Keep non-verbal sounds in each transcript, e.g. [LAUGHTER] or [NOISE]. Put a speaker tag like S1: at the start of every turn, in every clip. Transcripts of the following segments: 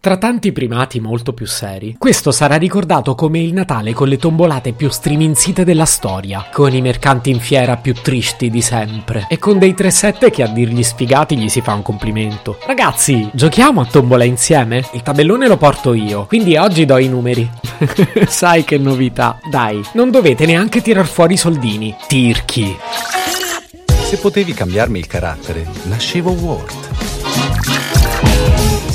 S1: Tra tanti primati molto più seri, questo sarà ricordato come il Natale con le tombolate più striminzite della storia, con i mercanti in fiera più tristi di sempre e con dei 3-7 che a dirgli sfigati gli si fa un complimento. Ragazzi, giochiamo a tombola insieme? Il tabellone lo porto io, quindi oggi do i numeri. [LAUGHS] Sai che novità. Dai, non dovete neanche tirar fuori i soldini. Tirchi.
S2: Se potevi cambiarmi il carattere, nascevo Ward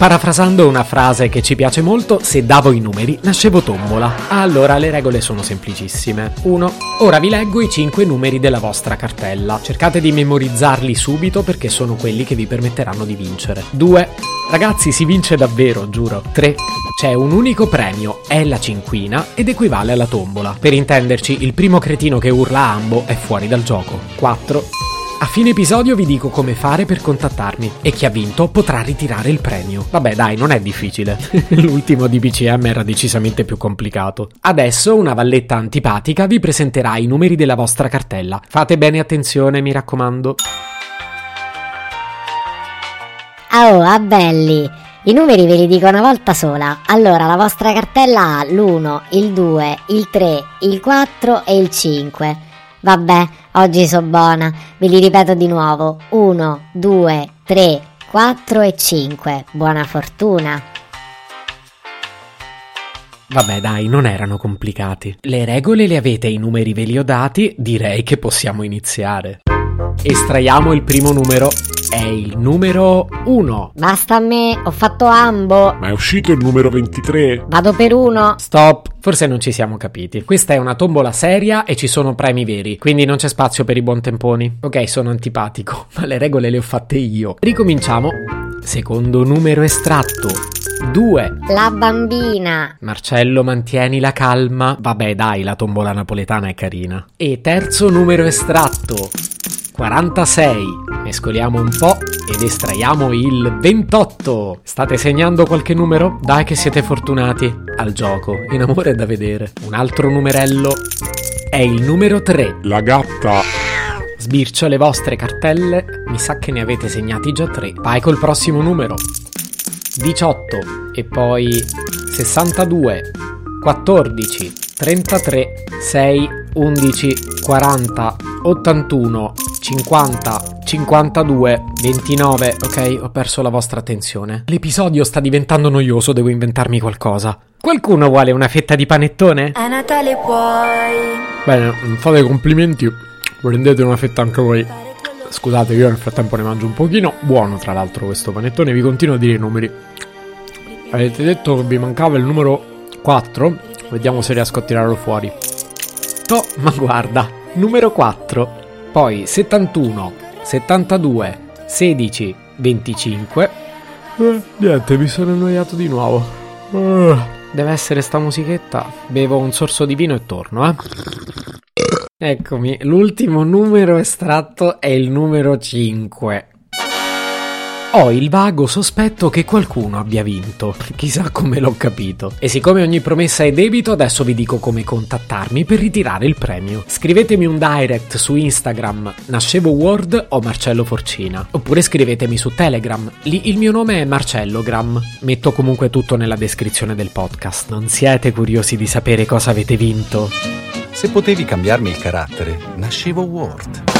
S1: Parafrasando una frase che ci piace molto, se davo i numeri nascevo tombola. Allora le regole sono semplicissime. 1. Ora vi leggo i 5 numeri della vostra cartella. Cercate di memorizzarli subito perché sono quelli che vi permetteranno di vincere. 2. Ragazzi, si vince davvero, giuro. 3. C'è un unico premio, è la cinquina ed equivale alla tombola. Per intenderci, il primo cretino che urla ambo è fuori dal gioco. 4. A fine episodio vi dico come fare per contattarmi e chi ha vinto potrà ritirare il premio. Vabbè dai, non è difficile. [LAUGHS] L'ultimo di BCM era decisamente più complicato. Adesso una valletta antipatica vi presenterà i numeri della vostra cartella. Fate bene attenzione, mi raccomando.
S3: Oh, abbelli! I numeri ve li dico una volta sola. Allora, la vostra cartella ha l'1, il 2, il 3, il 4 e il 5. Vabbè, oggi so buona, ve li ripeto di nuovo. 1, 2, 3, 4 e 5. Buona fortuna.
S1: Vabbè dai, non erano complicati. Le regole le avete, i numeri ve li ho dati, direi che possiamo iniziare. Estraiamo il primo numero. È il numero 1.
S3: Basta a me, ho fatto ambo.
S4: Ma è uscito il numero 23?
S3: Vado per uno.
S1: Stop. Forse non ci siamo capiti. Questa è una tombola seria e ci sono premi veri, quindi non c'è spazio per i buontemponi. Ok, sono antipatico, [LAUGHS] ma le regole le ho fatte io. Ricominciamo. Secondo numero estratto. 2.
S3: La bambina.
S1: Marcello, mantieni la calma. Vabbè, dai, la tombola napoletana è carina. E terzo numero estratto. 46. Mescoliamo un po' ed estraiamo il 28. State segnando qualche numero? Dai che siete fortunati. Al gioco, in amore è da vedere. Un altro numerello è il numero 3.
S4: La gatta.
S1: Sbircio le vostre cartelle, mi sa che ne avete segnati già 3. Vai col prossimo numero. 18 e poi 62, 14, 33, 6, 11, 40, 81, 50, 52, 29. Ok, ho perso la vostra attenzione. L'episodio sta diventando noioso, devo inventarmi qualcosa. Qualcuno vuole una fetta di panettone?
S5: A Natale puoi.
S1: Bene, fate complimenti. Prendete una fetta anche voi. Scusate, io nel frattempo ne mangio un pochino. Buono, tra l'altro, questo panettone. Vi continuo a dire i numeri. Avete detto che vi mancava il numero 4? Vediamo se riesco a tirarlo fuori. Oh, ma guarda, numero 4 poi 71, 72, 16, 25. Eh, niente, mi sono annoiato di nuovo. Uh, deve essere sta musichetta. Bevo un sorso di vino e torno, eh. Eccomi, l'ultimo numero estratto è il numero 5. Ho il vago sospetto che qualcuno abbia vinto, chissà come l'ho capito. E siccome ogni promessa è debito, adesso vi dico come contattarmi per ritirare il premio. Scrivetemi un direct su Instagram, Nascevo Word o Marcello Forcina. Oppure scrivetemi su Telegram, lì il mio nome è Marcellogram. Metto comunque tutto nella descrizione del podcast. Non siete curiosi di sapere cosa avete vinto?
S2: Se potevi cambiarmi il carattere, nascevo Word.